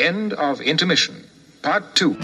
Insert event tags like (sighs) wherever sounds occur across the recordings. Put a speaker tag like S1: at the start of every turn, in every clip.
S1: End of intermission. Part two.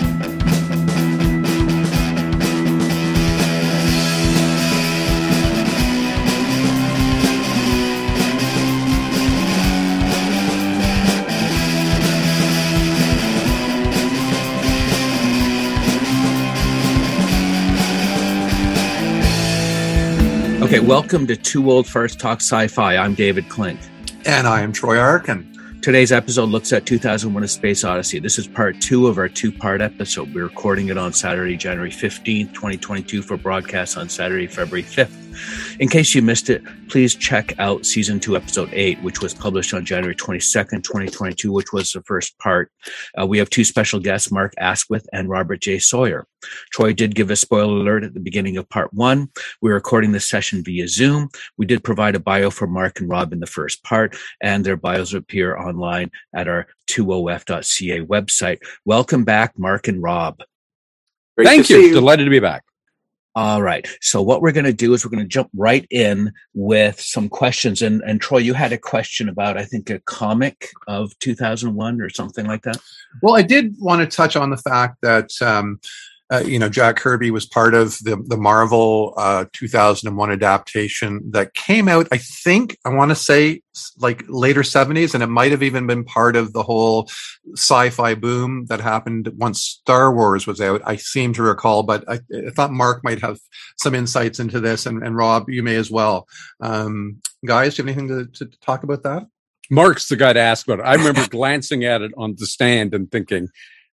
S2: Okay, welcome to Two Old First Talk Sci-Fi. I'm David Klink.
S3: And I am Troy Arkin.
S2: Today's episode looks at 2001 A Space Odyssey. This is part two of our two part episode. We're recording it on Saturday, January 15th, 2022, for broadcast on Saturday, February 5th. In case you missed it, please check out season two, episode eight, which was published on January 22nd, 2022, which was the first part. Uh, we have two special guests, Mark Askwith and Robert J. Sawyer. Troy did give a spoiler alert at the beginning of part one. We're recording this session via Zoom. We did provide a bio for Mark and Rob in the first part, and their bios appear online at our 2of.ca website. Welcome back, Mark and Rob.
S4: Great
S5: Thank
S4: to
S5: you. Delighted to be back.
S2: All right. So what we're going to do is we're going to jump right in with some questions. And, and Troy, you had a question about, I think, a comic of 2001 or something like that.
S3: Well, I did want to touch on the fact that um, uh, you know Jack Kirby was part of the the Marvel uh, 2001 adaptation that came out. I think I want to say like later 70s, and it might have even been part of the whole sci-fi boom that happened once Star Wars was out. I seem to recall, but I, I thought Mark might have some insights into this, and, and Rob, you may as well. Um, guys, do you have anything to, to talk about that?
S5: Mark's the guy to ask about it. I remember (laughs) glancing at it on the stand and thinking,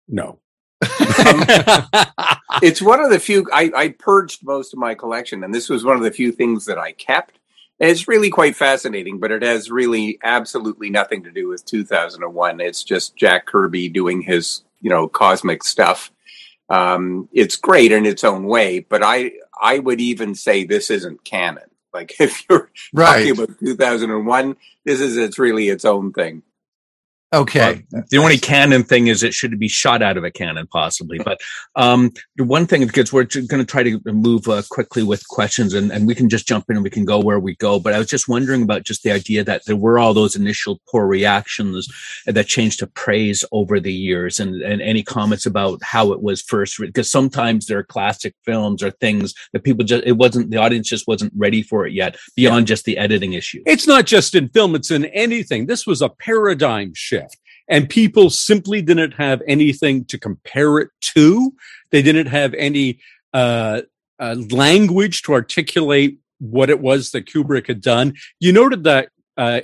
S5: no. (laughs)
S4: It's one of the few I, I purged most of my collection, and this was one of the few things that I kept. And It's really quite fascinating, but it has really absolutely nothing to do with 2001. It's just Jack Kirby doing his, you know, cosmic stuff. Um, it's great in its own way, but I I would even say this isn't canon. Like (laughs) if you're talking about 2001, this is it's really its own thing.
S3: Okay.
S2: The only canon thing is it should be shot out of a cannon, possibly. (laughs) But um, the one thing, because we're going to try to move uh, quickly with questions, and, and we can just jump in and we can go where we go. But I was just wondering about just the idea that there were all those initial poor reactions that changed to praise over the years, and, and any comments about how it was first. Because sometimes there are classic films or things that people just it wasn't the audience just wasn't ready for it yet, beyond just the editing issue.
S5: it's not just in film, it's in anything. This was a paradigm shift. And people simply didn't have anything to compare it to. They didn't have any uh, uh, language to articulate what it was that Kubrick had done. You noted that uh,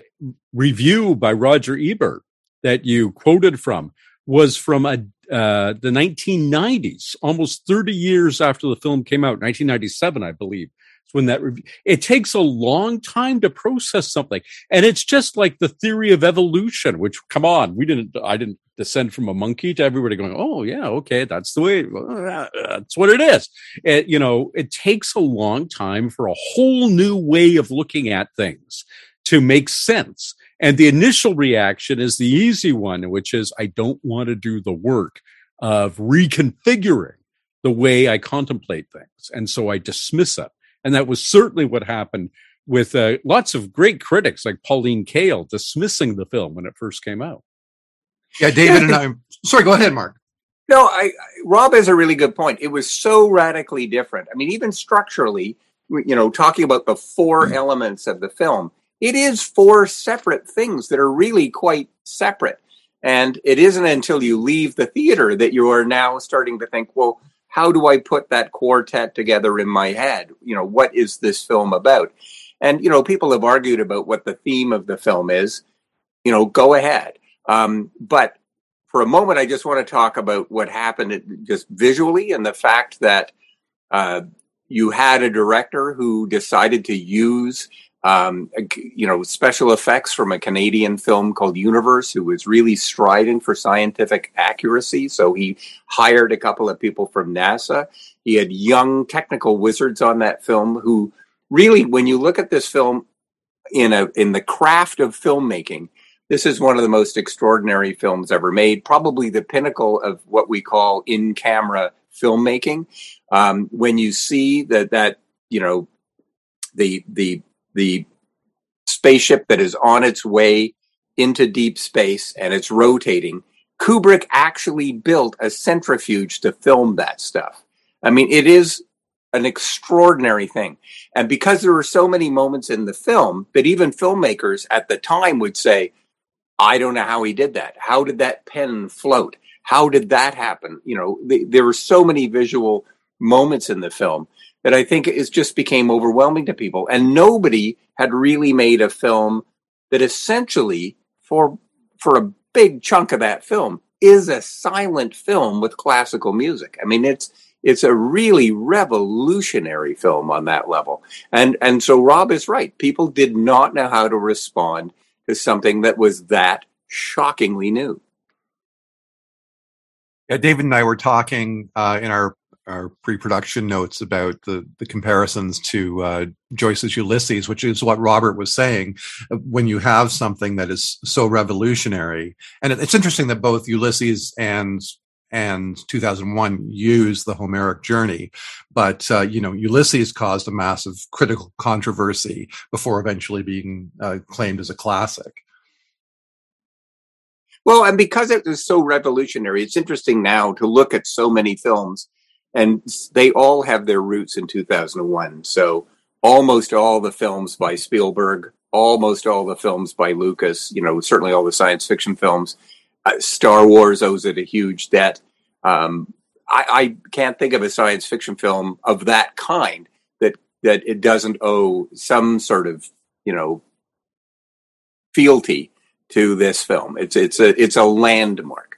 S5: review by Roger Ebert that you quoted from was from a uh, the 1990s, almost 30 years after the film came out, 1997, I believe. It's when that review. It takes a long time to process something, and it's just like the theory of evolution. Which, come on, we didn't. I didn't descend from a monkey to everybody going, "Oh yeah, okay, that's the way. uh, That's what it is." It, you know, it takes a long time for a whole new way of looking at things to make sense. And the initial reaction is the easy one, which is I don't want to do the work of reconfiguring the way I contemplate things. And so I dismiss it. And that was certainly what happened with uh, lots of great critics like Pauline Kael dismissing the film when it first came out.
S3: Yeah, David and (laughs) I. Sorry, go ahead, Mark.
S4: No, I, I Rob has a really good point. It was so radically different. I mean, even structurally, you know, talking about the 4 elements of the film, it is four separate things that are really quite separate. And it isn't until you leave the theater that you are now starting to think, well, how do I put that quartet together in my head? You know, what is this film about? And, you know, people have argued about what the theme of the film is. You know, go ahead. Um, but for a moment, I just want to talk about what happened just visually and the fact that uh, you had a director who decided to use, um, you know, special effects from a Canadian film called Universe, who was really striding for scientific accuracy. So he hired a couple of people from NASA. He had young technical wizards on that film who really, when you look at this film in a in the craft of filmmaking, this is one of the most extraordinary films ever made, probably the pinnacle of what we call in camera filmmaking. Um, when you see that, that, you know, the, the, the spaceship that is on its way into deep space and it's rotating Kubrick actually built a centrifuge to film that stuff. I mean, it is an extraordinary thing. And because there were so many moments in the film that even filmmakers at the time would say, I don't know how he did that. How did that pen float? How did that happen? You know, the, there were so many visual moments in the film that I think it just became overwhelming to people. And nobody had really made a film that essentially, for for a big chunk of that film, is a silent film with classical music. I mean, it's it's a really revolutionary film on that level. And and so Rob is right. People did not know how to respond to something that was that shockingly new.
S3: Yeah, David and I were talking uh, in our our pre-production notes about the the comparisons to uh, Joyce's Ulysses, which is what Robert was saying. When you have something that is so revolutionary, and it's interesting that both Ulysses and and 2001 use the Homeric journey. But, uh, you know, Ulysses caused a massive critical controversy before eventually being uh, claimed as a classic.
S4: Well, and because it was so revolutionary, it's interesting now to look at so many films, and they all have their roots in 2001. So almost all the films by Spielberg, almost all the films by Lucas, you know, certainly all the science fiction films uh, Star Wars owes it a huge debt. Um, I, I, can't think of a science fiction film of that kind that that it doesn't owe some sort of you know fealty to this film. It's it's a it's a landmark.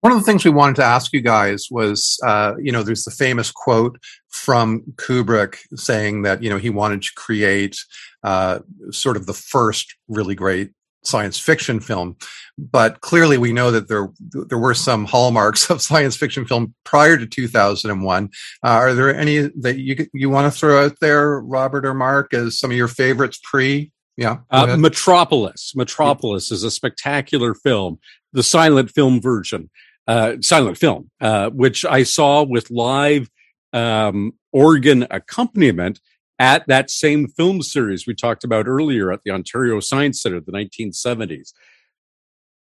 S3: One of the things we wanted to ask you guys was, uh, you know, there's the famous quote from Kubrick saying that you know he wanted to create uh, sort of the first really great science fiction film. But clearly, we know that there there were some hallmarks of science fiction film prior to 2001. Uh, are there any that you you want to throw out there, Robert or Mark, as some of your favorites pre? Yeah,
S5: uh, Metropolis. Metropolis is a spectacular film, the silent film version, uh, silent film, uh, which I saw with live um, organ accompaniment at that same film series we talked about earlier at the Ontario Science Center, the 1970s.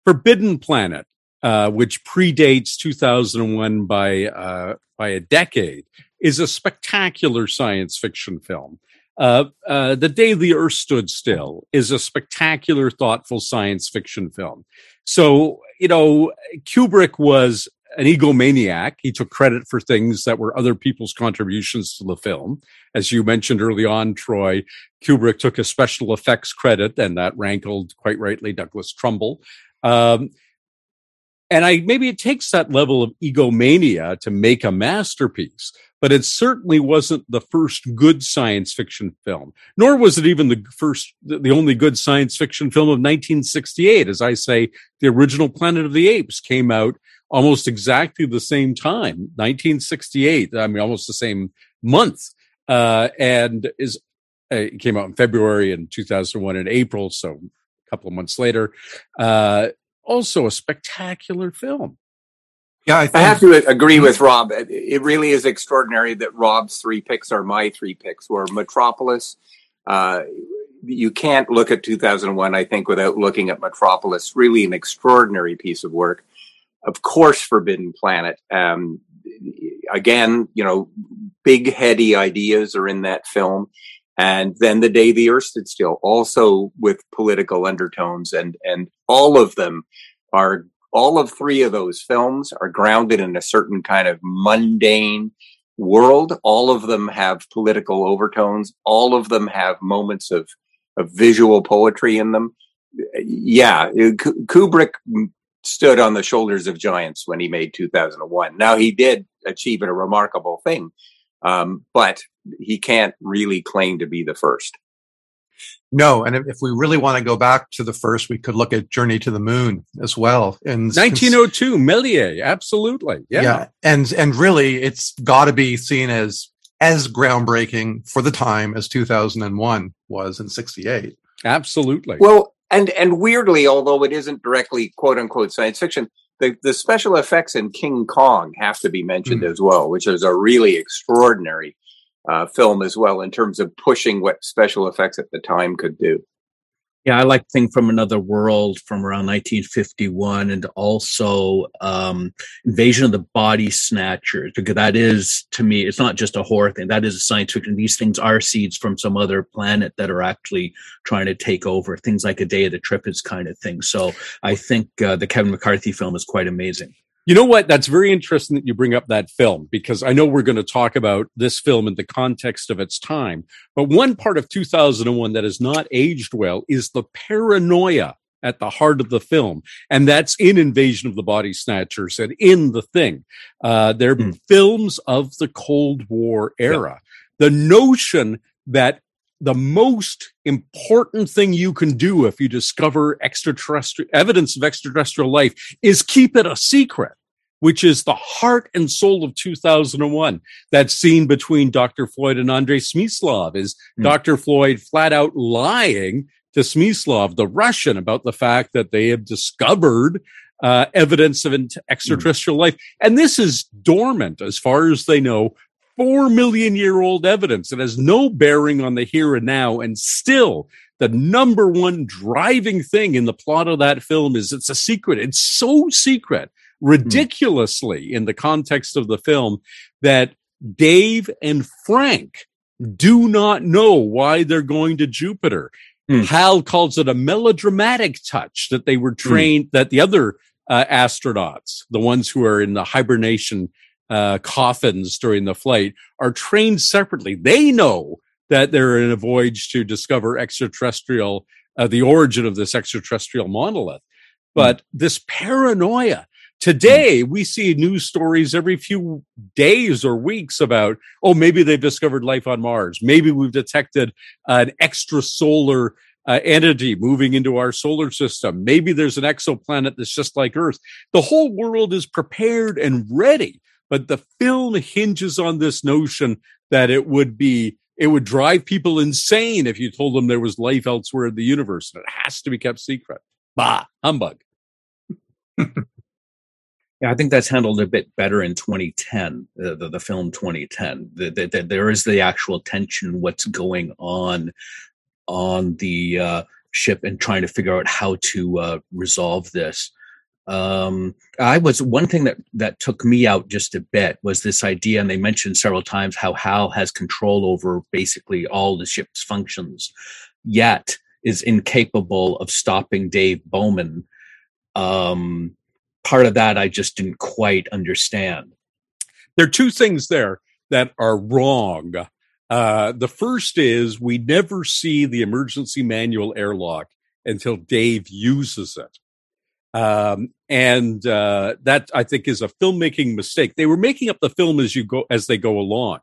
S5: Forbidden Planet, uh, which predates 2001 by uh, by a decade, is a spectacular science fiction film. Uh, uh, the Day the Earth Stood Still is a spectacular, thoughtful science fiction film. So, you know, Kubrick was an egomaniac. He took credit for things that were other people's contributions to the film. As you mentioned early on, Troy, Kubrick took a special effects credit, and that rankled quite rightly Douglas Trumbull. Um, and I maybe it takes that level of egomania to make a masterpiece, but it certainly wasn't the first good science fiction film, nor was it even the first, the only good science fiction film of 1968. As I say, the original Planet of the Apes came out almost exactly the same time, 1968. I mean, almost the same month, uh, and is uh, it came out in February in 2001 in April, so a couple of months later. Uh, also, a spectacular film.
S4: Yeah, I, I, have to agree with Rob. It really is extraordinary that Rob's three picks are my three picks. Were Metropolis. Uh, you can't look at 2001, I think, without looking at Metropolis. Really, an extraordinary piece of work of course, Forbidden Planet. Um, again, you know, big heady ideas are in that film. And then the day the earth stood still, also with political undertones and, and all of them are, all of three of those films are grounded in a certain kind of mundane world. All of them have political overtones. All of them have moments of, of visual poetry in them. Yeah, Kubrick stood on the shoulders of giants when he made 2001. Now he did achieve a remarkable thing, um, but he can't really claim to be the first.
S3: No, and if we really want to go back to the first, we could look at Journey to the Moon as well.
S5: In 1902, Méliès, absolutely, yeah. yeah,
S3: and and really, it's got to be seen as as groundbreaking for the time as 2001 was in '68.
S5: Absolutely.
S4: Well, and and weirdly, although it isn't directly quote unquote science fiction, the, the special effects in King Kong have to be mentioned mm. as well, which is a really extraordinary uh, film as well in terms of pushing what special effects at the time could do.
S2: Yeah, I like Thing from Another World from around 1951 and also um, Invasion of the Body Snatchers, because that is, to me, it's not just a horror thing. That is a science fiction. These things are seeds from some other planet that are actually trying to take over. Things like A Day of the Trip is kind of thing. So I think uh, the Kevin McCarthy film is quite amazing.
S5: You know what? That's very interesting that you bring up that film because I know we're going to talk about this film in the context of its time. But one part of 2001 that has not aged well is the paranoia at the heart of the film. And that's in Invasion of the Body Snatchers and in The Thing. Uh, they're mm. films of the Cold War era. Yeah. The notion that the most important thing you can do if you discover extraterrestrial evidence of extraterrestrial life is keep it a secret which is the heart and soul of 2001. That scene between Dr. Floyd and Andrei Smyslov is mm. Dr. Floyd flat out lying to Smyslov, the Russian, about the fact that they have discovered uh, evidence of extraterrestrial mm. life. And this is dormant, as far as they know, four million year old evidence. It has no bearing on the here and now. And still, the number one driving thing in the plot of that film is it's a secret. It's so secret ridiculously in the context of the film that Dave and Frank do not know why they're going to Jupiter. Mm. Hal calls it a melodramatic touch that they were hmm. trained, mm. that the other uh, astronauts, the ones who are in the hibernation uh, coffins during the flight, are trained separately. They know that they're in a voyage to discover extraterrestrial, uh, the origin of this extraterrestrial monolith. Hmm. But mm. this paranoia Today, we see news stories every few days or weeks about, oh, maybe they've discovered life on Mars. Maybe we've detected an extrasolar uh, entity moving into our solar system. Maybe there's an exoplanet that's just like Earth. The whole world is prepared and ready, but the film hinges on this notion that it would be it would drive people insane if you told them there was life elsewhere in the universe and it has to be kept secret. Bah, humbug. (laughs)
S2: Yeah, I think that's handled a bit better in 2010, uh, the, the film 2010. The, the, the, there is the actual tension, what's going on on the uh, ship, and trying to figure out how to uh, resolve this. Um, I was one thing that that took me out just a bit was this idea, and they mentioned several times how Hal has control over basically all the ship's functions, yet is incapable of stopping Dave Bowman. Um, part of that I just didn't quite understand.
S5: There are two things there that are wrong. Uh, the first is we never see the emergency manual airlock until Dave uses it. Um, and uh, that I think is a filmmaking mistake. They were making up the film as you go as they go along.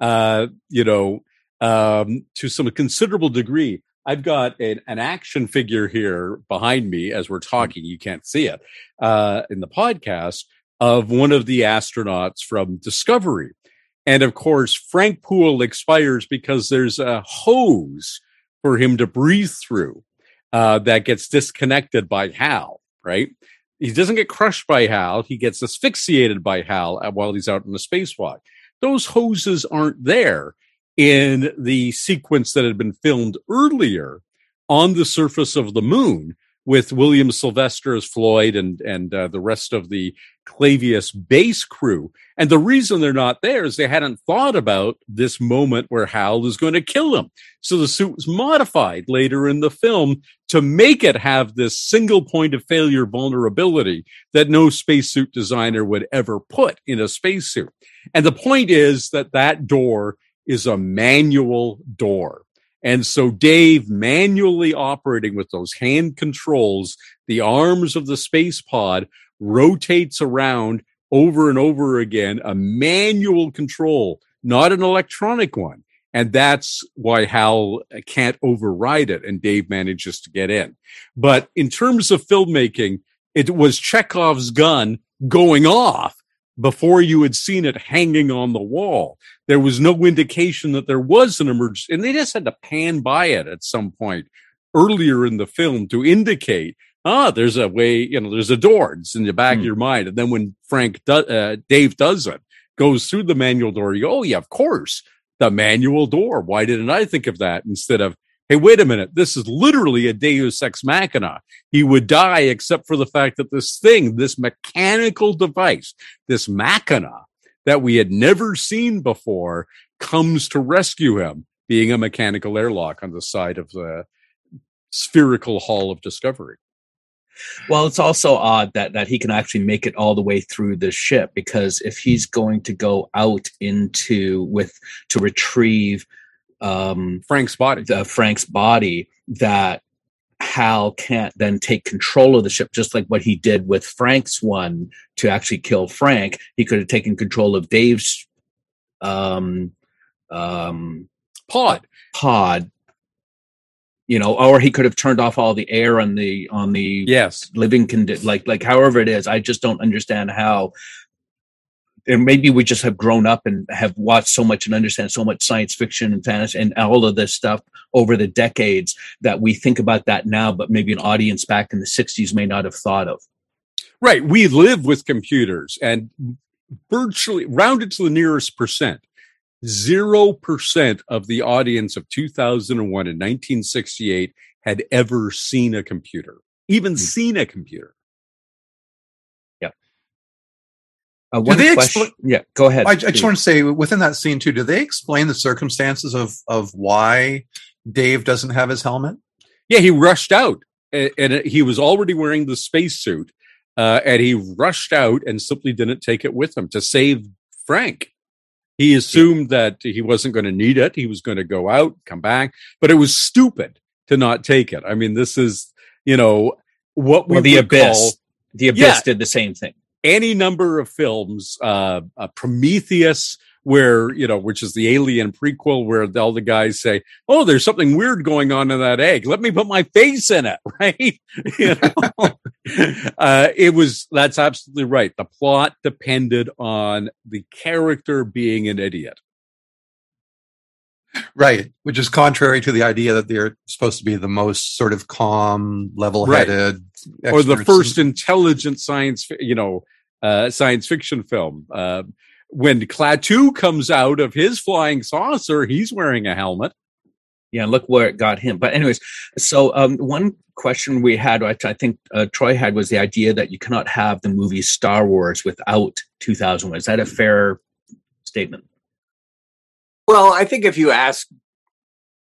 S5: Uh, you know, um, to some considerable degree. I've got an, an, action figure here behind me as we're talking. You can't see it uh, in the podcast of one of the astronauts from Discovery. And of course, Frank Poole expires because there's a hose for him to breathe through uh, that gets disconnected by Hal, right? He doesn't get crushed by Hal. He gets asphyxiated by Hal uh, while he's out in the spacewalk. Those hoses aren't there in the sequence that had been filmed earlier on the surface of the moon with William Sylvester as Floyd and and uh, the rest of the Clavius base crew. And the reason they're not there is they hadn't thought about this moment where Hal is going to kill him. So the suit was modified later in the film to make it have this single point of failure vulnerability that no spacesuit designer would ever put in a spacesuit. And the point is that that door is a manual door. And so Dave manually operating with those hand controls, the arms of the space pod rotates around over and over again, a manual control, not an electronic one. And that's why Hal can't override it and Dave manages to get in. But in terms of filmmaking, it was Chekhov's gun going off before you had seen it hanging on the wall. There was no indication that there was an emergency, and they just had to pan by it at some point earlier in the film to indicate, ah, there's a way, you know, there's a door. It's in the back hmm. of your mind. And then when Frank, do, uh, Dave does it, goes through the manual door, you go, oh yeah, of course, the manual door. Why didn't I think of that instead of hey, wait a minute, this is literally a deus ex machina. He would die except for the fact that this thing, this mechanical device, this machina that we had never seen before comes to rescue him, being a mechanical airlock on the side of the spherical hall of discovery.
S2: Well, it's also odd that that he can actually make it all the way through the ship because if he's going to go out into with to retrieve um,
S5: Frank's body,
S2: the Frank's body, that Hal can't then take control of the ship, just like what he did with Frank's one to actually kill Frank. He could have taken control of Dave's um, um,
S5: pod
S2: pod you know, or he could have turned off all the air on the on the
S5: yes
S2: living condition, like like however it is. I just don't understand how. And maybe we just have grown up and have watched so much and understand so much science fiction and fantasy and all of this stuff over the decades that we think about that now, but maybe an audience back in the '60s may not have thought of.
S5: Right, we live with computers and virtually rounded to the nearest percent 0% of the audience of 2001 and 1968 had ever seen a computer, even mm-hmm. seen a computer.
S2: Uh, one
S3: do they
S2: question, expl- yeah, go ahead.
S3: I, I just want to say within that scene too, do they explain the circumstances of, of why Dave doesn't have his helmet?
S5: Yeah, he rushed out and, and he was already wearing the spacesuit. Uh, and he rushed out and simply didn't take it with him to save Frank. He assumed that he wasn't going to need it. He was going to go out, come back, but it was stupid to not take it. I mean, this is, you know, what we
S2: well, the abyss.
S5: Call,
S2: the abyss yeah, did the same thing.
S5: Any number of films, uh, uh, Prometheus, where you know which is the alien prequel where all the guys say oh there's something weird going on in that egg. Let me put my face in it. (laughs) Right? You know? (laughs) Uh, it was that's absolutely right. The plot depended on the character being an idiot.
S3: Right which is contrary to the idea that they're supposed to be the most sort of calm level-headed
S5: right. Or the first intelligent science you know uh, science fiction film uh, when Klaatu comes out of his flying saucer, he's wearing a helmet.
S2: Yeah, look where it got him. But anyways, so um, one question we had, which I think uh, Troy had, was the idea that you cannot have the movie Star Wars without 2001. Is that a fair statement?
S4: Well, I think if you ask,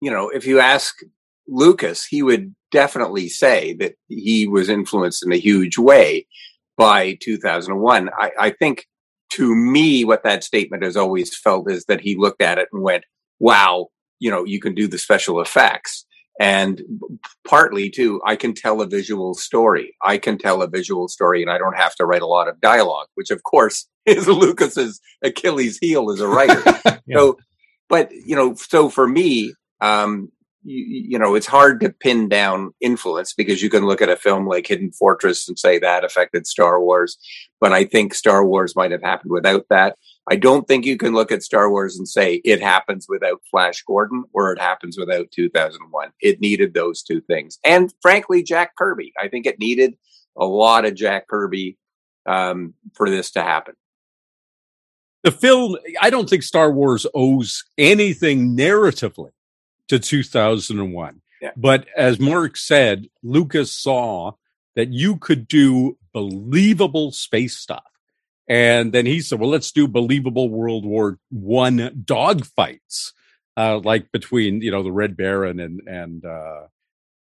S4: you know, if you ask Lucas, he would definitely say that he was influenced in a huge way by 2001. I, I think to me, what that statement has always felt is that he looked at it and went, wow, you know, you can do the special effects. And partly too, I can tell a visual story. I can tell a visual story and I don't have to write a lot of dialogue, which of course (laughs) is Lucas's Achilles heel as a writer. (laughs) yeah. So, but you know, so for me, um, you, you, know, it's hard to pin down influence because you can look at a film like Hidden Fortress and say that affected Star Wars. But I think Star Wars might have happened without that. I don't think you can look at Star Wars and say it happens without Flash Gordon or it happens without 2001. It needed those two things. And frankly, Jack Kirby. I think it needed a lot of Jack Kirby um, for this to happen.
S5: The film, I don't think Star Wars owes anything narratively to 2001. Yeah. But as Mark said, Lucas saw that you could do believable space stuff. And then he said, well, let's do believable World War One dogfights, uh, like between, you know, the Red Baron and, and, uh,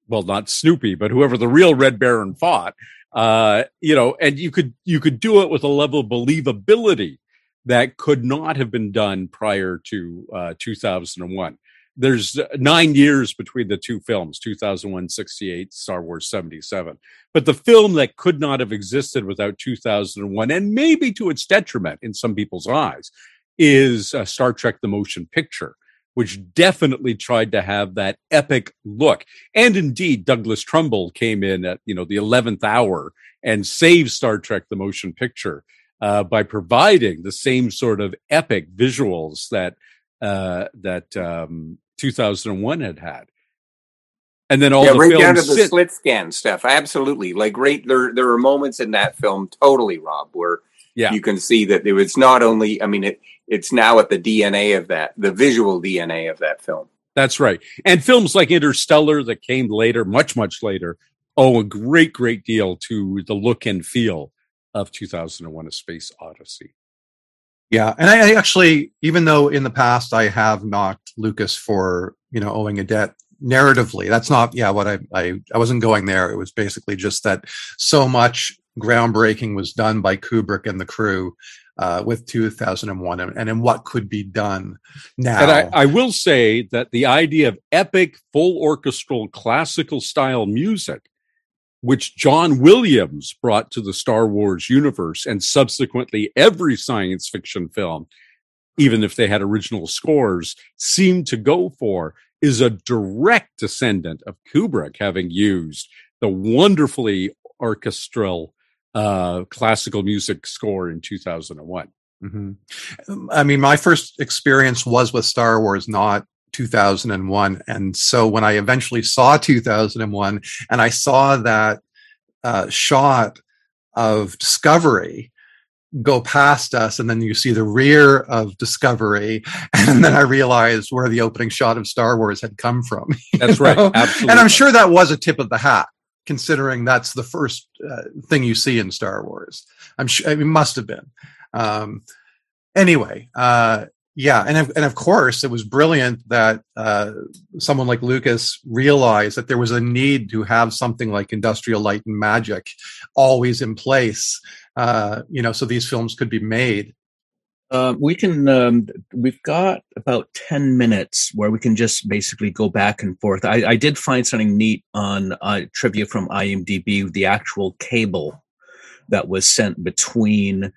S5: well, not Snoopy, but whoever the real Red Baron fought, uh, you know, and you could, you could do it with a level of believability that could not have been done prior to, uh, 2001 there's nine years between the two films 2001 68 star wars 77 but the film that could not have existed without 2001 and maybe to its detriment in some people's eyes is uh, star trek the motion picture which definitely tried to have that epic look. And indeed douglas trumbull came in at you know the 11th hour and saved star trek the motion picture uh, by providing the same sort of epic visuals that uh, that um, 2001 had had. And then all
S4: yeah,
S5: the
S4: right down to the sit- slit scan stuff. Absolutely, like great. There, there are moments in that film, totally, Rob, where yeah. you can see that it was not only. I mean, it it's now at the DNA of that, the visual DNA of that film.
S5: That's right. And films like Interstellar that came later, much, much later, owe a great, great deal to the look and feel of 2001 A Space Odyssey.
S3: Yeah, and I, actually, even though in the past I have knocked Lucas for you know owing a debt narratively, that's not yeah what I I I wasn't going there. It was basically just that so much groundbreaking was done by Kubrick and the crew uh, with 2001 and, and in what could be done now.
S5: And I, I will say that the idea of epic, full orchestral, classical style music which John Williams brought to the Star Wars universe and subsequently every science fiction film, even if they had original scores, seemed to go for, is a direct descendant of Kubrick having used the wonderfully orchestral uh, classical music score in 2001.
S3: Mm-hmm. I mean, my first experience was with Star Wars, not 2001. And so when I eventually saw 2001 and I saw that uh, shot of Discovery go past us and then you see the rear of discovery (laughs) and then i realized where the opening shot of star wars had come from (laughs)
S5: that's know? right absolutely
S3: and i'm sure that was a tip of the hat considering that's the first uh, thing you see in star wars i'm sure it must have been um, anyway uh, yeah, and of, and of course, it was brilliant that uh, someone like Lucas realized that there was a need to have something like Industrial Light and Magic always in place, uh, you know, so these films could be made.
S2: Uh, we can. Um, we've got about ten minutes where we can just basically go back and forth. I, I did find something neat on uh, trivia from IMDb. The actual cable that was sent between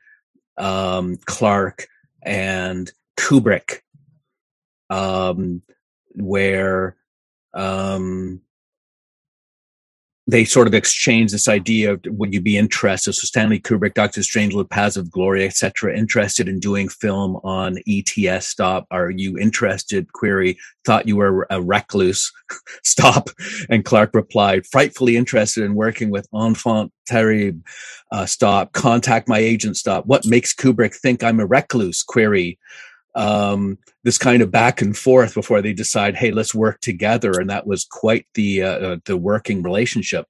S2: um, Clarke and Kubrick, um, where um, they sort of exchange this idea of would you be interested? So Stanley Kubrick, Doctor Strangelove, Paths of Glory, etc., interested in doing film on ETS stop. Are you interested? Query, thought you were a recluse. (laughs) stop. And Clarke replied, frightfully interested in working with Enfant Terrible. Uh, stop. Contact my agent. Stop. What makes Kubrick think I'm a recluse? Query um, this kind of back and forth before they decide, hey, let's work together, and that was quite the uh, uh, the working relationship.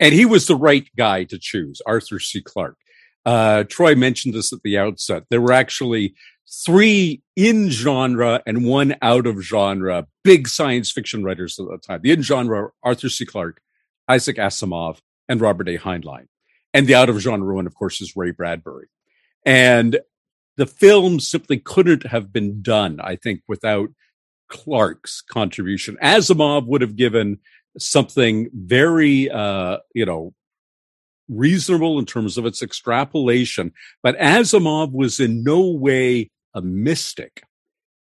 S5: And he was the right guy to choose, Arthur C. Clarke. Uh, Troy mentioned this at the outset. There were actually three in genre and one out of genre big science fiction writers at the time. The in genre, Arthur C. Clarke, Isaac Asimov, and Robert A. Heinlein. And the out of genre one, of course, is Ray Bradbury. And the film simply couldn't have been done, I think, without Clarke's contribution. Asimov would have given something very, uh, you know, reasonable in terms of its extrapolation, but Asimov was in no way a mystic.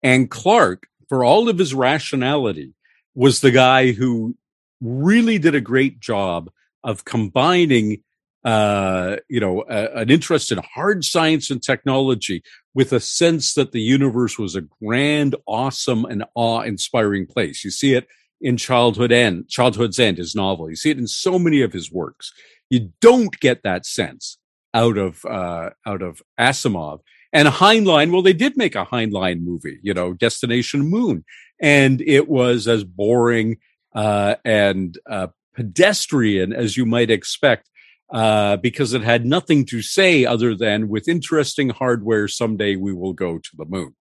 S5: And Clarke, for all of his rationality, was the guy who really did a great job of combining uh, you know, a, an interest in hard science and technology with a sense that the universe was a grand, awesome, and awe-inspiring place. You see it in Childhood End, Childhood's End, his novel. You see it in so many of his works. You don't get that sense out of uh, out of Asimov and Heinlein. Well, they did make a Heinlein movie, you know, Destination Moon, and it was as boring uh, and uh, pedestrian as you might expect uh, because it had nothing to say other than with interesting hardware, someday we will go to the moon.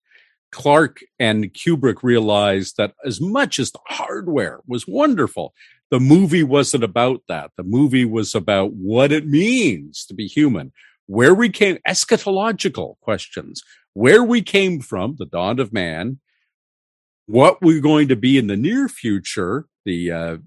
S5: Clarke and Kubrick realized that as much as the hardware was wonderful, the movie wasn't about that. The movie was about what it means to be human, where we came, eschatological questions, where we came from, the dawn of man, what we're going to be in the near future, the uh,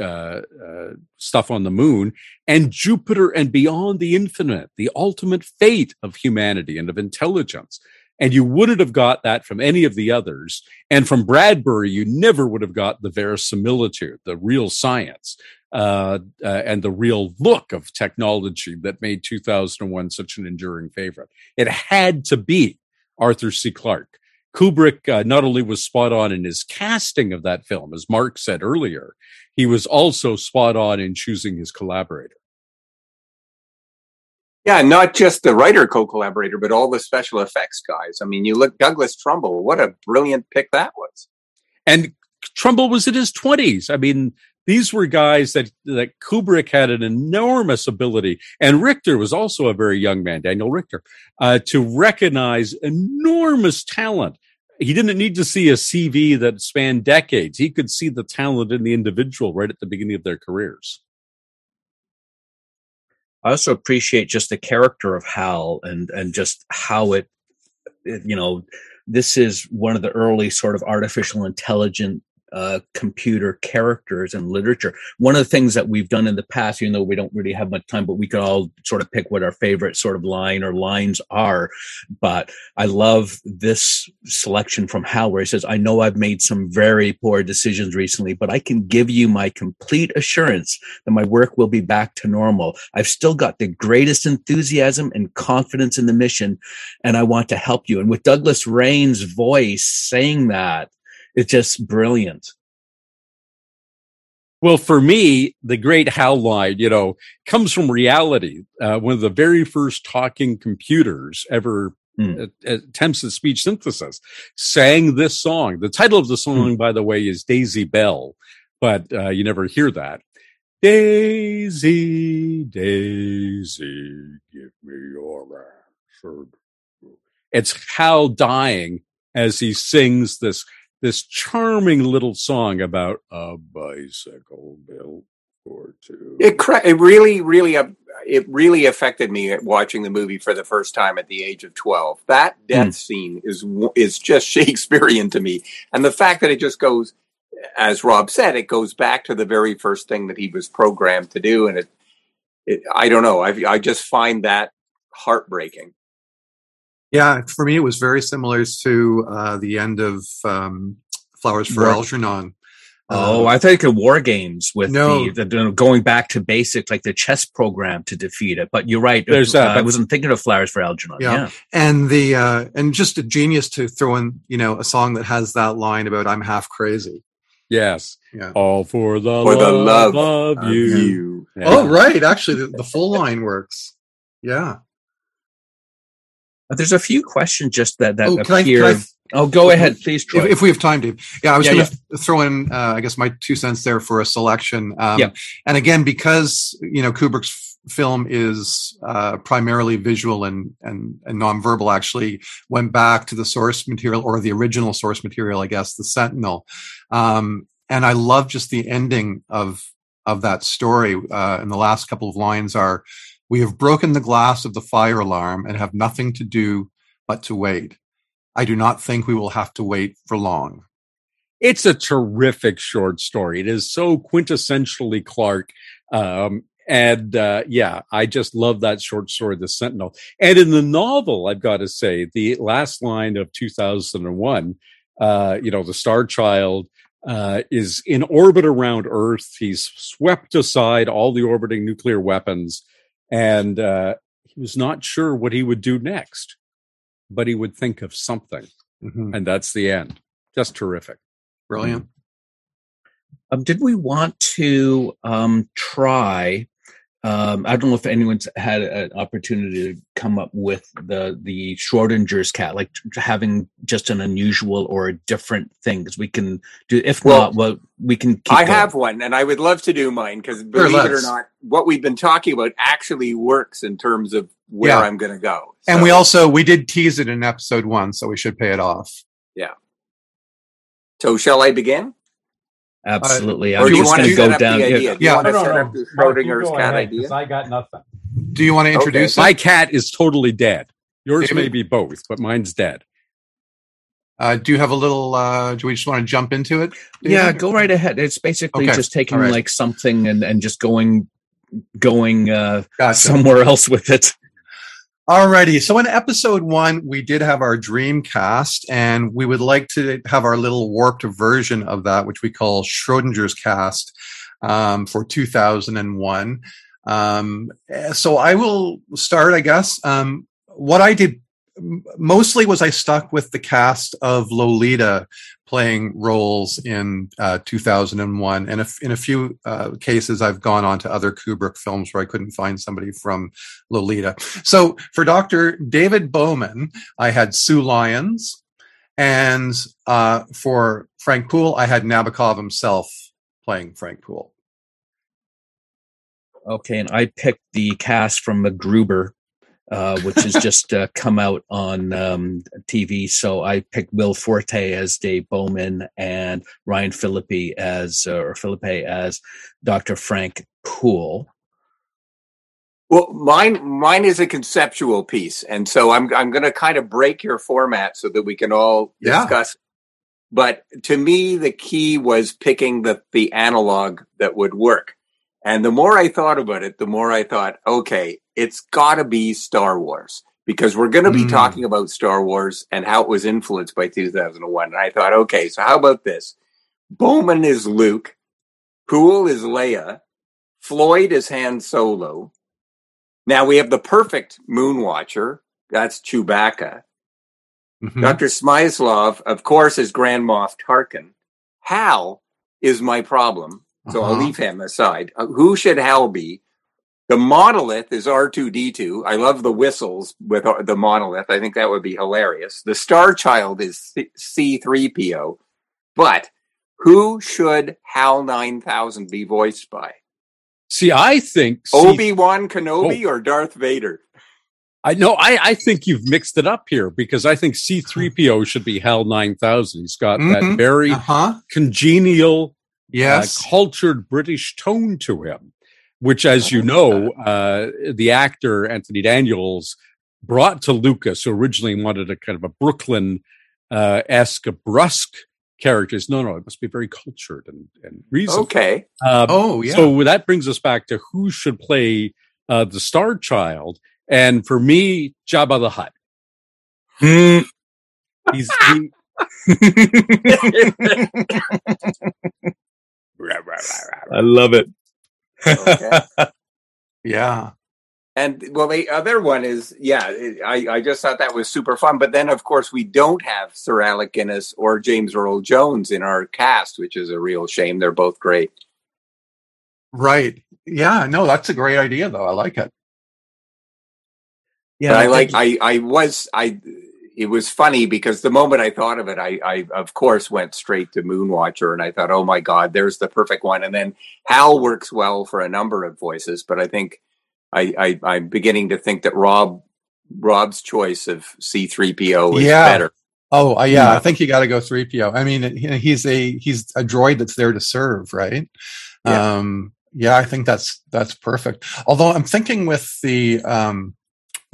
S5: uh, uh, stuff on the moon, and Jupiter and beyond the infinite, the ultimate fate of humanity and of intelligence. And you wouldn't have got that from any of the others. And from Bradbury, you never would have got the verisimilitude, the real science, uh, uh, and the real look of technology that made 2001 such an enduring favorite. It had to be Arthur C. Clarke. Kubrick uh, not only was spot on in his casting of that film, as Mark said earlier, he was also spot on in choosing his collaborator.
S4: Yeah, not just the writer co-collaborator, but all the special effects guys. I mean, you look Douglas Trumbull. What a brilliant pick that was.
S5: And Trumbull was in his twenties. I mean, these were guys that that Kubrick had an enormous ability, and Richter was also a very young man, Daniel Richter, uh, to recognize enormous talent. He didn't need to see a CV that spanned decades. He could see the talent in the individual right at the beginning of their careers.
S2: I also appreciate just the character of Hal and and just how it, it you know, this is one of the early sort of artificial intelligent uh, computer characters and literature. One of the things that we've done in the past, even though we don't really have much time, but we could all sort of pick what our favorite sort of line or lines are. But I love this selection from Hal, where he says, I know I've made some very poor decisions recently, but I can give you my complete assurance that my work will be back to normal. I've still got the greatest enthusiasm and confidence in the mission, and I want to help you. And with Douglas Rain's voice saying that, it's just brilliant.
S5: Well, for me, the great Hal line, you know, comes from reality. Uh, one of the very first talking computers ever mm. attempts at speech synthesis sang this song. The title of the song, mm. by the way, is Daisy Bell, but uh, you never hear that. Daisy, Daisy, give me your answer. It's Hal dying as he sings this this charming little song about a bicycle built for two.
S4: It it really really uh, it really affected me watching the movie for the first time at the age of 12. That death mm. scene is is just (laughs) Shakespearean to me. And the fact that it just goes as Rob said, it goes back to the very first thing that he was programmed to do and it, it I don't know. I I just find that heartbreaking.
S3: Yeah, for me, it was very similar to uh, the end of um, Flowers for War- Algernon.
S2: Oh, I think of war games with no. the, the, going back to basic, like the chess program to defeat it. But you're right. There's, uh, I wasn't thinking of Flowers for Algernon. Yeah. yeah.
S3: And the, uh, and just a genius to throw in, you know, a song that has that line about I'm half crazy.
S5: Yes. Yeah. All for the, for love, the love of you. you.
S3: Yeah. Oh, right. Actually, the, the full line works. Yeah.
S2: But there's a few questions just that that oh, appear. I, I, oh, go ahead, please, Troy.
S3: If, if, we have time, Dave. Yeah, I was yeah, going to yeah. throw in, uh, I guess, my two cents there for a selection. Um, yeah. And again, because you know Kubrick's film is uh, primarily visual and, and and nonverbal, actually went back to the source material or the original source material, I guess, the Sentinel. Um, and I love just the ending of of that story. Uh, and the last couple of lines are we have broken the glass of the fire alarm and have nothing to do but to wait. I do not think we will have to wait for long.
S5: It's a terrific short story. It is so quintessentially Clarke. Um, and uh, yeah, I just love that short story, The Sentinel. And in the novel, I've got to say, the last line of 2001, uh, you know, the Star Child uh, is in orbit around Earth. He's swept aside all the orbiting nuclear weapons and uh, he was not sure what he would do next, but he would think of something, mm-hmm. and that's the end. Just terrific,
S3: brilliant.
S2: Um, did we want to um, try um, I don't know if anyone's had an opportunity to come up with the the Schrodinger's cat, like having just an unusual or a different thing. Because we can do. If well, not, well, we can.
S4: Keep I going. have one, and I would love to do mine because believe sure, it or not, what we've been talking about actually works in terms of where yeah. I'm going to go.
S3: So. And we also we did tease it in episode one, so we should pay it off.
S4: Yeah. So shall I begin?
S2: Absolutely. Uh, I'm just going to go down.
S4: Yeah, yeah. no, no, no. Schrodinger's cat ahead, idea?
S5: I got nothing.
S3: Do you want to introduce
S5: okay. My cat is totally dead. Yours David? may be both, but mine's dead.
S3: Uh, do you have a little? Uh, do we just want to jump into it?
S2: Yeah, go right ahead. It's basically okay. just taking right. like something and, and just going going uh, gotcha. somewhere else with it.
S3: Alrighty. So in episode one, we did have our dream cast, and we would like to have our little warped version of that, which we call Schrodinger's cast um, for 2001. Um, so I will start, I guess. Um, what I did mostly was I stuck with the cast of Lolita playing roles in uh, 2001, and if, in a few uh, cases I've gone on to other Kubrick films where I couldn't find somebody from Lolita. So for Dr. David Bowman, I had Sue Lyons, and uh, for Frank Poole, I had Nabokov himself playing Frank Poole.
S2: Okay, and I picked the cast from MacGruber, uh, which has (laughs) just uh, come out on um, TV. So I picked Will Forte as Dave Bowman and Ryan Phillippe as uh, or Philippe as Dr. Frank Poole.
S4: Well, mine mine is a conceptual piece, and so I'm I'm going to kind of break your format so that we can all
S3: Yeah.
S4: discuss. But to me, the key was picking the the analog that would work. And the more I thought about it, the more I thought, okay, it's got to be Star Wars because we're going to be
S3: Mm.
S4: talking about Star Wars and how it was influenced by 2001. And I thought, okay, so how about this? Bowman is Luke, Poole is Leia, Floyd is Han Solo. Now we have the perfect Moonwatcher. That's Chewbacca.
S3: Mhm.
S4: Dr. Smyslov, of course, is Grand Moff Tarkin. Hal is my problem. So I'll
S3: Uh-huh.
S4: leave him aside. Uh, Who should Hal be? The monolith is R2D2. I love the whistles with uh, the monolith. I think that would be hilarious. The Star Child is C- C3PO. But who should HAL 9000 be voiced by?
S5: See, I think C-
S4: Obi Wan Kenobi
S5: Oh.
S4: or Darth Vader?
S5: I know. I, I think you've mixed it up here because I think C3PO should be HAL 9000. He's got that
S3: Mhm.
S5: very
S3: Uh-huh.
S5: congenial,
S3: Yes.
S5: uh, cultured British tone to him, which, as you know, uh, the actor Anthony Daniels brought to Lucas, who originally wanted a kind of a Brooklyn uh, esque, brusque characters. No, no, it must be very cultured and, and reasonable.
S4: Okay.
S5: Uh,
S3: oh, yeah.
S5: So that brings us back to who should play uh, the Star Child. And for me, Jabba the Hutt. He's (laughs) he, (laughs)
S2: I love it.
S4: Okay. (laughs)
S3: yeah.
S4: And well, the other one is, yeah, I, I just thought that was super fun. But then, of course, we don't have Sir Alec Guinness or James Earl Jones in our cast, which is a real shame. They're both great.
S3: Right. Yeah. No, that's a great idea, though. I like it.
S2: Yeah,
S4: but I like, I, I was, I, it was funny because the moment I thought of it, I, I, of course, went straight to Moonwatcher and I thought, oh my God, there's the perfect one. And then Hal works well for a number of voices, but I think I, I, I'm beginning to think that Rob, Rob's choice of C3PO is
S3: Yeah.
S4: better.
S3: Oh, uh, yeah. I think you got to go three PO. I mean, he's a he's a droid that's there to serve, right?
S4: Yeah.
S3: Um, yeah, I think that's that's perfect. Although I'm thinking with the um,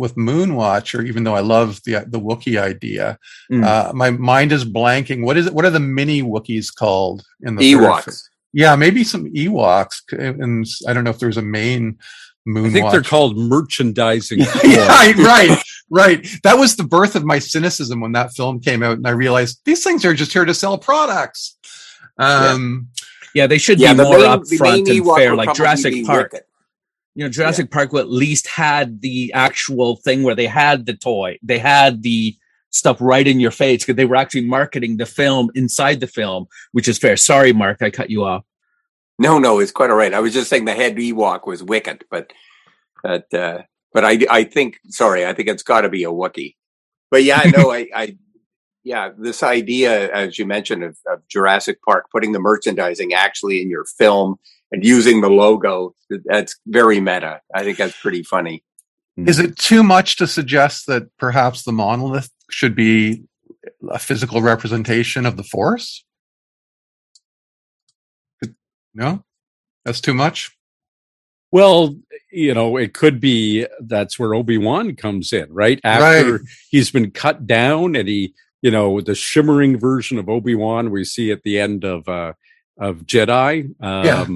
S3: with Moonwatcher, even though I love the the Wookiee idea,
S2: Mm.
S3: uh, my mind is blanking. What is it? What are the mini Wookiees called in the third
S4: Ewoks.
S3: Yeah, maybe some Ewoks, and I don't know if there's a main Moonwatcher.
S5: I think they're called merchandising. (laughs)
S3: yeah, right, right. That was the birth of my cynicism when that film came out, and I realized these things are just here to sell products. Um,
S2: yeah, they should
S4: Yeah,
S2: be more
S4: main-
S2: upfront and
S4: Ewok
S2: fair, like Jurassic Park.
S4: Wicket.
S2: You know, Jurassic Park at least had the actual thing where they had the toy, they had the stuff right in your face because they were actually marketing the film inside the film, which is fair. Sorry, Mark, I cut you off.
S4: No, no, it's quite all right. I was just saying the head Ewok was wicked but but uh, but I I think sorry, I think it's got to be a wookie But yeah, no, I I yeah, this idea as you mentioned of, of Jurassic Park putting the merchandising actually in your film and using the logo that's very meta. I think that's pretty funny.
S3: is it too much to suggest that perhaps the monolith should be a physical representation of the Force? No, that's too much.
S5: Well, you know, it could be that's where Obi Wan comes in, right? After
S3: Right.
S5: he's been cut down, and he, you know, the shimmering version of Obi Wan we see at the end of uh of Jedi. Um, yeah.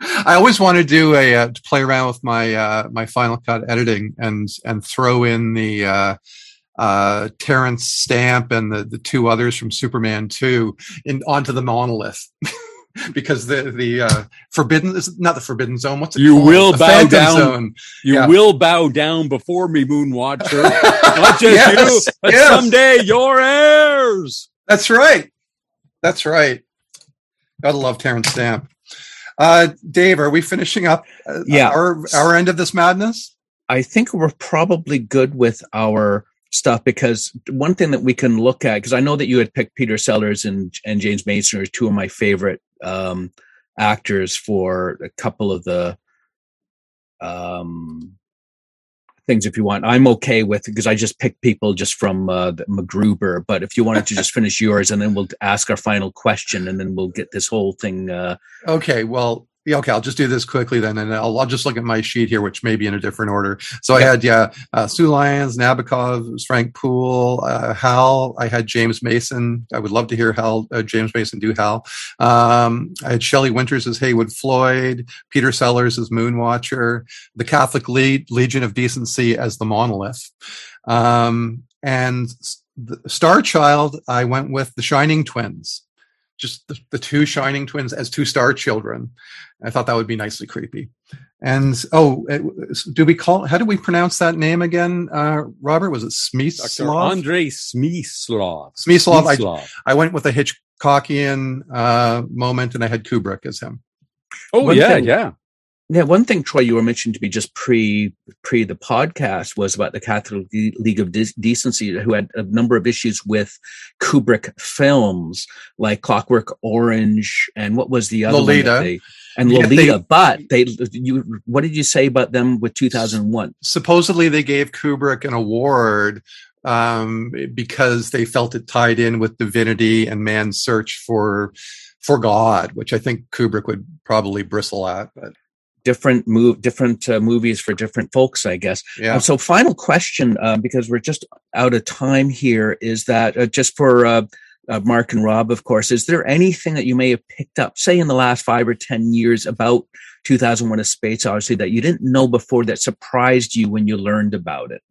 S3: I always want to do a uh, to play around with my uh, my Final Cut editing and and throw in the uh, uh, Terence Stamp and the the two others from Superman two in onto the monolith. (laughs) because the the uh, forbidden is not the forbidden zone. What's it
S5: You
S3: called?
S5: will
S3: The
S5: bow
S3: Phantom
S5: down.
S3: Zone.
S5: You
S3: Yeah.
S5: will bow down before me, Moon Watcher. Not just (laughs)
S3: Yes,
S5: you, but
S3: yes.
S5: someday your heirs.
S3: That's right. That's right. Gotta love Terence Stamp. Uh, Dave, are we finishing up? uh,
S2: Yeah.
S3: our our end of this madness.
S2: I think we're probably good with our stuff because one thing that we can look at because I know that you had picked Peter Sellers and and James Mason are two of my favorite um, actors for a couple of the um, things. If you want, I'm okay with because I just picked people just from uh, MacGruber. But if you wanted to just finish yours and then we'll ask our final question and then we'll get this whole thing. Uh,
S3: Okay, well, yeah, okay, I'll just do this quickly then, and I'll, I'll just look at my sheet here, which may be in a different order. So I had, yeah, uh, Sue Lyons, Nabokov, Frank Poole, uh, Hal. I had James Mason. I would love to hear Hal, uh, James Mason do Hal. Um, I had Shelley Winters as Heywood Floyd, Peter Sellers as Moonwatcher, the Catholic Le- Legion of Decency as the Monolith. Um, and the Star Child, I went with the Shining Twins just the, the two shining twins as two star children. I thought that would be nicely creepy. And oh, it, do we call? How do we pronounce that name again? Uh, Robert, was it
S5: Dr.
S3: Smyslov?
S5: Andre Smyslov.
S3: Smyslov. I, I went with a Hitchcockian uh, moment, and I had Kubrick as him.
S5: Oh,
S2: One
S5: yeah,
S2: thing-
S5: yeah.
S2: Yeah, one thing, Troy, you were mentioning to me just pre pre the podcast was about the Catholic League of De- Decency, who had a number of issues with Kubrick films like Clockwork Orange and what was the other one that
S3: Lolita.
S2: they- and
S3: Yeah, they-
S2: Lolita. but they, you, what did you say about them with two thousand one?
S3: Supposedly, they gave Kubrick an award um, because they felt it tied in with divinity and man's search for for God, which I think Kubrick would probably bristle at. But
S2: Different move, different uh, movies for different folks, I guess.
S3: yeah.
S2: Uh, so, final question, uh, because we're just out of time here, is that uh, just for uh, uh, Mark and Rob, of course, is there anything that you may have picked up, say, in the last five or 10 years about 2001 A Space Odyssey that you didn't know before that surprised you when you learned about it?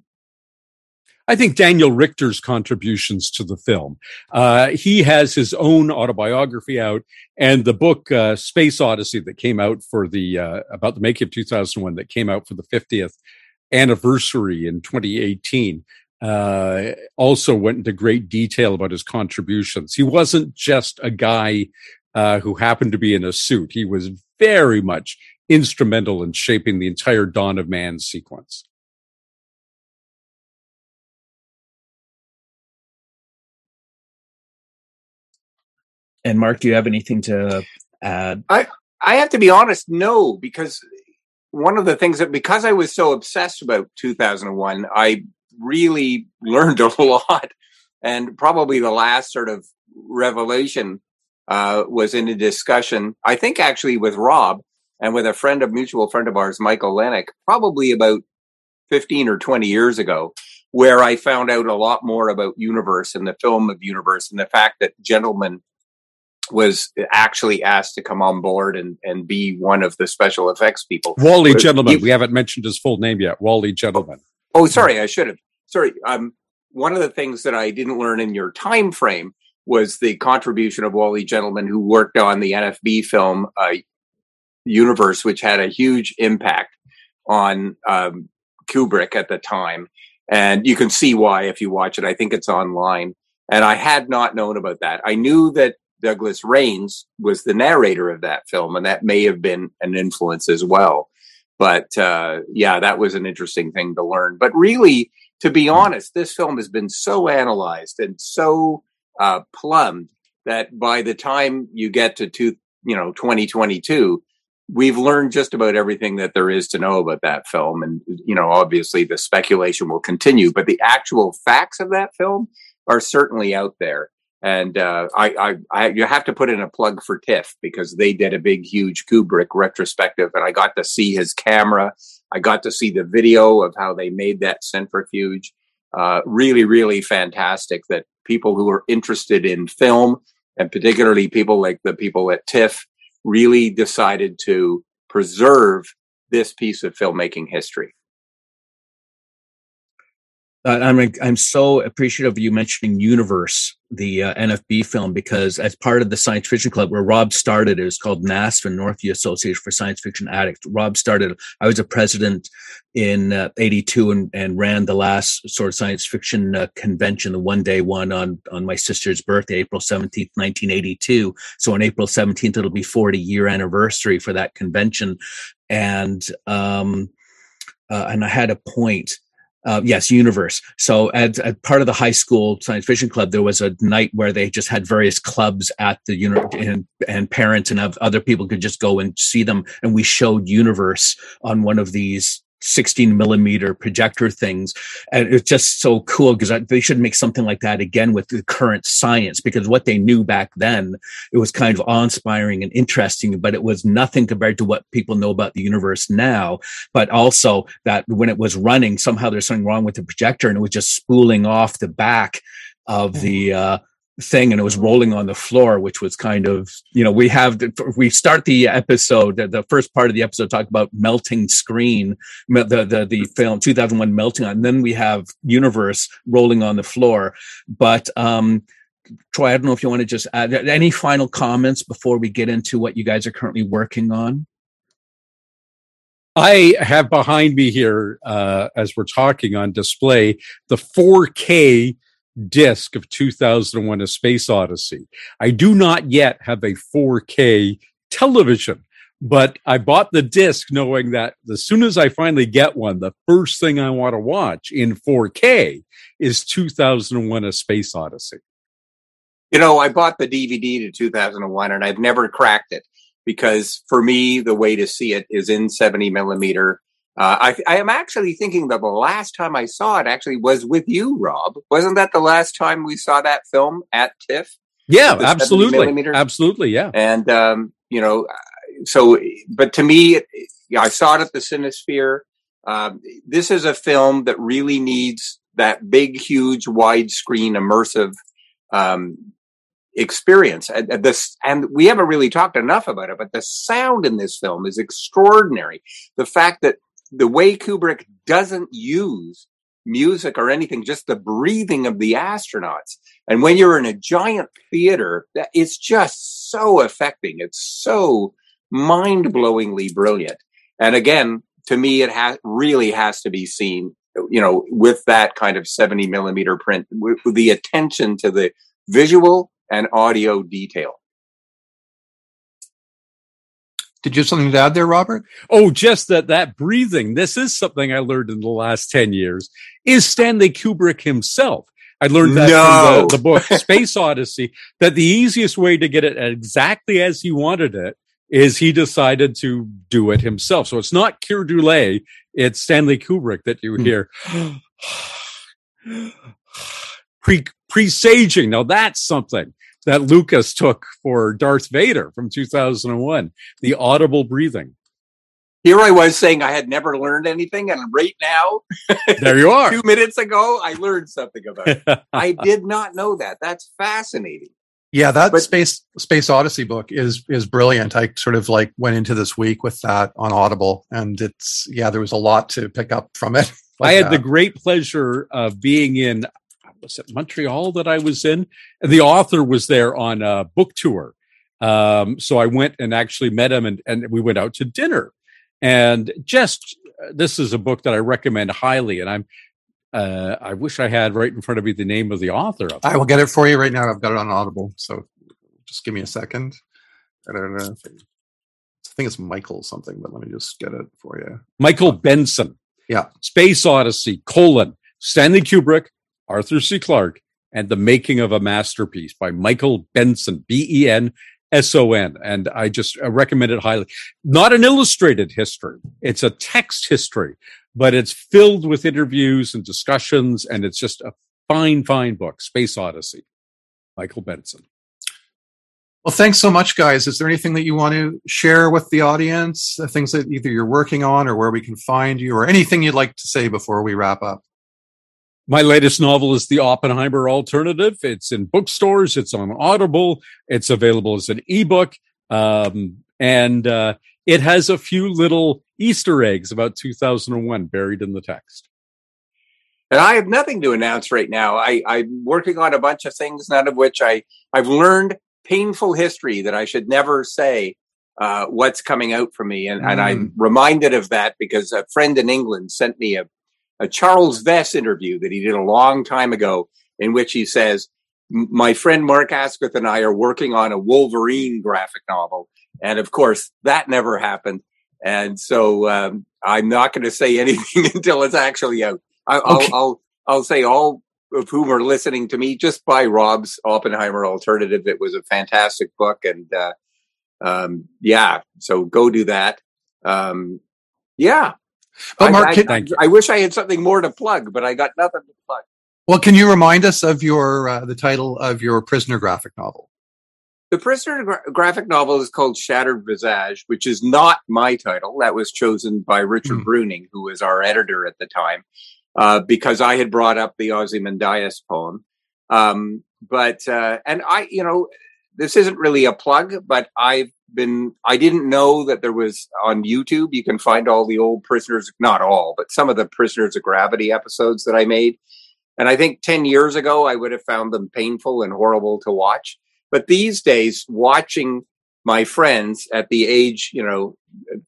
S5: I think Daniel Richter's contributions to the film. Uh, he has his own autobiography out, and the book uh, Space Odyssey that came out for the uh, about the making of 2001 that came out for the 50th anniversary in 2018. Uh, also went into great detail about his contributions. He wasn't just a guy uh, who happened to be in a suit. He was very much instrumental in shaping the entire Dawn of Man sequence.
S2: And Mark, do you have anything to add?
S4: I I have to be honest, no, because one of the things that because I was so obsessed about 2001, I really learned a (laughs) lot. And probably the last sort of revelation uh, was in a discussion, I think actually with Rob and with a friend, of mutual friend of ours, Michael Lennox, probably about 15 or 20 years ago, where I found out a lot more about Universe and the film of Universe and the fact that Gentleman was actually asked to come on board and, and be one of the special effects people.
S5: Wally
S4: But
S5: Gentleman.
S4: you-
S5: we haven't mentioned his full name yet. Wally Gentleman.
S4: Oh, sorry, I should have. Sorry. Um, one of the things that I didn't learn in your time frame was the contribution of Wally Gentleman, who worked on the NFB film uh, Universe, which had a huge impact on um, Kubrick at the time. And you can see why if you watch it. I think it's online. And I had not known about that. I knew that Douglas Rains was the narrator of that film, and that may have been an influence as well. But uh, yeah, that was an interesting thing to learn. But really, to be honest, this film has been so analyzed and so uh, plumbed that by the time you get to two, you know, 2022, we've learned just about everything that there is to know about that film. And, you know, obviously the speculation will continue, but the actual facts of that film are certainly out there. And uh, I, I, I, you have to put in a plug for TIFF because they did a big, huge Kubrick retrospective, and I got to see his camera. I got to see the video of how they made that centrifuge. Uh, really, really fantastic that people who are interested in film, and particularly people like the people at TIFF, really decided to preserve this piece of filmmaking history.
S2: I'm I'm so appreciative of you mentioning Universe, the uh, NFB film, because as part of the science fiction club where Rob started, it was called NASFA, Northview Association for Science Fiction Addicts. Rob started. I was a president in '82 uh, and, and ran the last sort of science fiction uh, convention, the one day one on on my sister's birthday, April 17th, 1982. So on April 17th, it'll be 40 year anniversary for that convention, and um, uh, and I had a point uh, yes, universe. So at, as, part of the high school science fiction club, there was a night where they just had various clubs at the unit and, and parents and other people could just go and see them. And we showed universe on one of these 16 millimeter projector things. And it's just so cool because they should make something like that again with the current science because what they knew back then, it was kind of awe inspiring and interesting, but it was nothing compared to what people know about the universe now. But also that when it was running, somehow there's something wrong with the projector and it was just spooling off the back of the, uh, thing and it was rolling on the floor which was kind of you know we have we start the episode the first part of the episode talk about melting screen the the, the film 2001 melting on and then we have universe rolling on the floor. But um troy i don't know if you want to just add any final comments before we get into what you guys are currently working on?
S5: I have behind me here, uh, as we're talking on display, the 4K disc of 2001 A Space Odyssey. I do not yet have a 4K television, but I bought the disc knowing that as soon as I finally get one, the first thing I want to watch in 4K is 2001 A Space Odyssey.
S4: You know, I bought the DVD to 2001 and I've never cracked it because for me, the way to see it is in 70 millimeter uh, I, I, am actually thinking that the last time I saw it actually was with you, Rob. Wasn't that the last time we saw that film at TIFF?
S5: Yeah, absolutely, absolutely, yeah.
S4: And um, you know, so but to me, I saw it at the Cinesphere. Um, this is a film that really needs that big, huge, widescreen, immersive um, experience. And this, and we haven't really talked enough about it, but the sound in this film is extraordinary. The fact that the way Kubrick doesn't use music or anything, just the breathing of the astronauts. And when you're in a giant theater, it's just so affecting. It's so mind blowingly brilliant. And again, to me, it has really has to be seen, you know, with that kind of 70 millimeter print, with the attention to the visual and audio detail.
S3: Did you have something to add there, Robert?
S5: Oh, just that that breathing. This is something I learned in the last 10 years is Stanley Kubrick himself. I learned that no. from the, the book (laughs) Space Odyssey that the easiest way to get it exactly as he wanted it is he decided to do it himself. So it's not Keir Dullea, it's Stanley Kubrick that you hmm. hear (sighs) (sighs) (sighs) pre presaging. Now that's something that Lucas took for Darth Vader from 2001, the audible breathing.
S4: Here I was saying I had never learned anything, and right now, (laughs)
S5: there you are. (laughs)
S4: two minutes ago, I learned something about it. (laughs) I did not know that. That's fascinating.
S3: Yeah, that but, space space Odyssey book is is brilliant. I sort of like went into this week with that on Audible, and it's yeah, there was a lot to pick up from it.
S5: Like I had that. the great pleasure of being in was it Montreal that I was in? And the author was there on a book tour. Um, so I went and actually met him and, and we went out to dinner. And just this is a book that I recommend highly. And I'm uh, I wish I had right in front of me the name of the author. Of
S3: I will get it for you right now. I've got it on Audible. So just give me a second. I don't know. I think it's Michael something, but let me just get it for you.
S5: Michael Benson.
S3: Yeah.
S5: Space Odyssey, colon, Stanley Kubrick, Arthur C. Clarke, and The Making of a Masterpiece by Michael Benson, B E N S O N. And I just uh, recommend it highly. Not an illustrated history, it's a text history, but it's filled with interviews and discussions. And it's just a fine, fine book, Space Odyssey, Michael Benson.
S3: Well, thanks so much, guys. Is there anything that you want to share with the audience? Things that either you're working on or where we can find you, or anything you'd like to say before we wrap up?
S5: My latest novel is The Oppenheimer Alternative. It's in bookstores. It's on Audible. It's available as an ebook. Um, and uh, it has a few little Easter eggs about 2001 buried in the text.
S4: And I have nothing to announce right now. I, I'm working on a bunch of things, none of which I, I've learned painful history that I should never say uh, what's coming out for me. And, mm. and I'm reminded of that because a friend in England sent me a, a Charles Vess interview that he did a long time ago in which he says, my friend Mark Askwith and I are working on a Wolverine graphic novel. And of course, that never happened. And so um, I'm not going to say (laughs) anything until it's actually out. I, will okay. I'll, I'll say all of whom are listening to me just buy Rob's Oppenheimer Alternative. It was a fantastic book, and uh, um, yeah, so go do that. Um, yeah,
S3: but Mark,
S4: I, I, I, wish I had something more to plug, but I got nothing to plug.
S3: Well, can you remind us of your uh, the title of your prisoner graphic novel?
S4: The prisoner gra- graphic novel is called Shattered Visage, which is not my title. That was chosen by Richard mm. Bruning, who was our editor at the time, uh, because I had brought up the Ozymandias poem. Um, but uh, and I, you know, this isn't really a plug, but I've been I didn't know that there was on YouTube. You can find all the old prisoners, not all, but some of the prisoners of gravity episodes that I made. And I think 10 years ago, I would have found them painful and horrible to watch. But these days, watching my friends at the age, you know,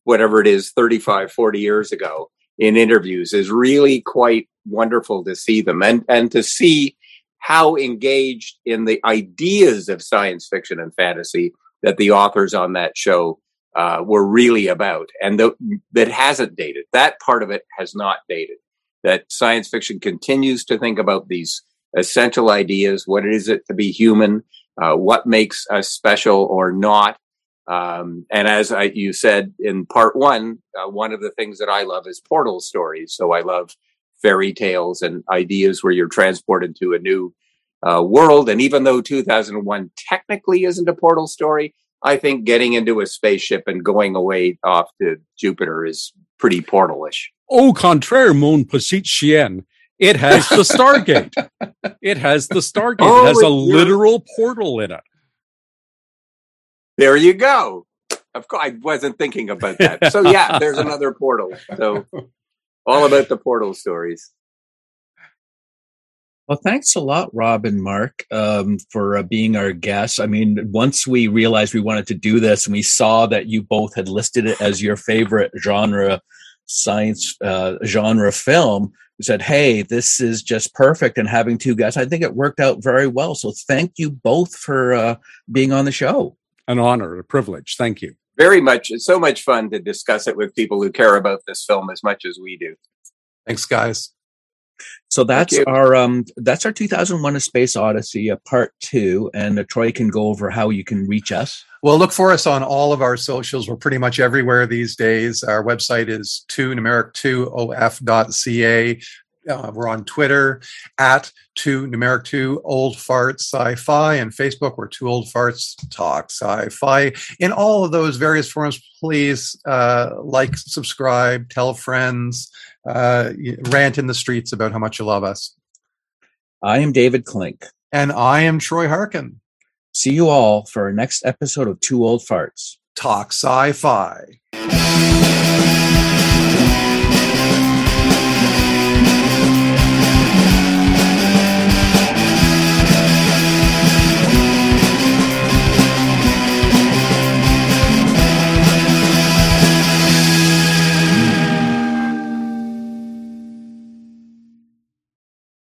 S4: whatever it is, 35, 40 years ago in interviews is really quite wonderful to see them and, and to see how engaged in the ideas of science fiction and fantasy that the authors on that show uh, were really about. And the, that hasn't dated. That part of it has not dated. That science fiction continues to think about these essential ideas. What is it to be human? Uh, what makes us special or not? Um, and as I, you said in part one, uh, one of the things that I love is portal stories. So I love fairy tales and ideas where you're transported to a new uh, world. And even though 2001 technically isn't a portal story, I think getting into a spaceship and going away off to Jupiter is pretty portalish.
S5: Au contraire, mon petit chien. It has the Stargate. (laughs) it has the Stargate. Oh, it has a literal portal in it.
S4: There you go. Of course, I wasn't thinking about that. So yeah, there's (laughs) another portal. So all about the portal stories.
S2: Well, thanks a lot, Rob and Mark, um, for uh, being our guests. I mean, once we realized we wanted to do this and we saw that you both had listed it as your favorite genre science uh, genre film, we said, hey, this is just perfect. And having two guests, I think it worked out very well. So thank you both for uh, being on the show.
S5: An honor, a privilege. Thank you.
S4: Very much. It's so much fun to discuss it with people who care about this film as much as we do.
S3: Thanks, guys.
S2: So that's our um that's our 2001: A Space Odyssey, a part two, and uh, Troy can go over how you can reach us.
S3: Well, look for us on all of our socials. We're pretty much everywhere these days. Our website is two numeric two of.ca. Uh, we're on Twitter at two numeric two old farts sci-fi and Facebook we're two old farts talk sci-fi. In all of those various forms, please uh, like, subscribe, tell friends, uh, rant in the streets about how much you love us.
S2: I am David Klink,
S3: and I am Troy Harkin.
S2: See you all for our next episode of Two Old Farts
S3: Talk Sci-Fi.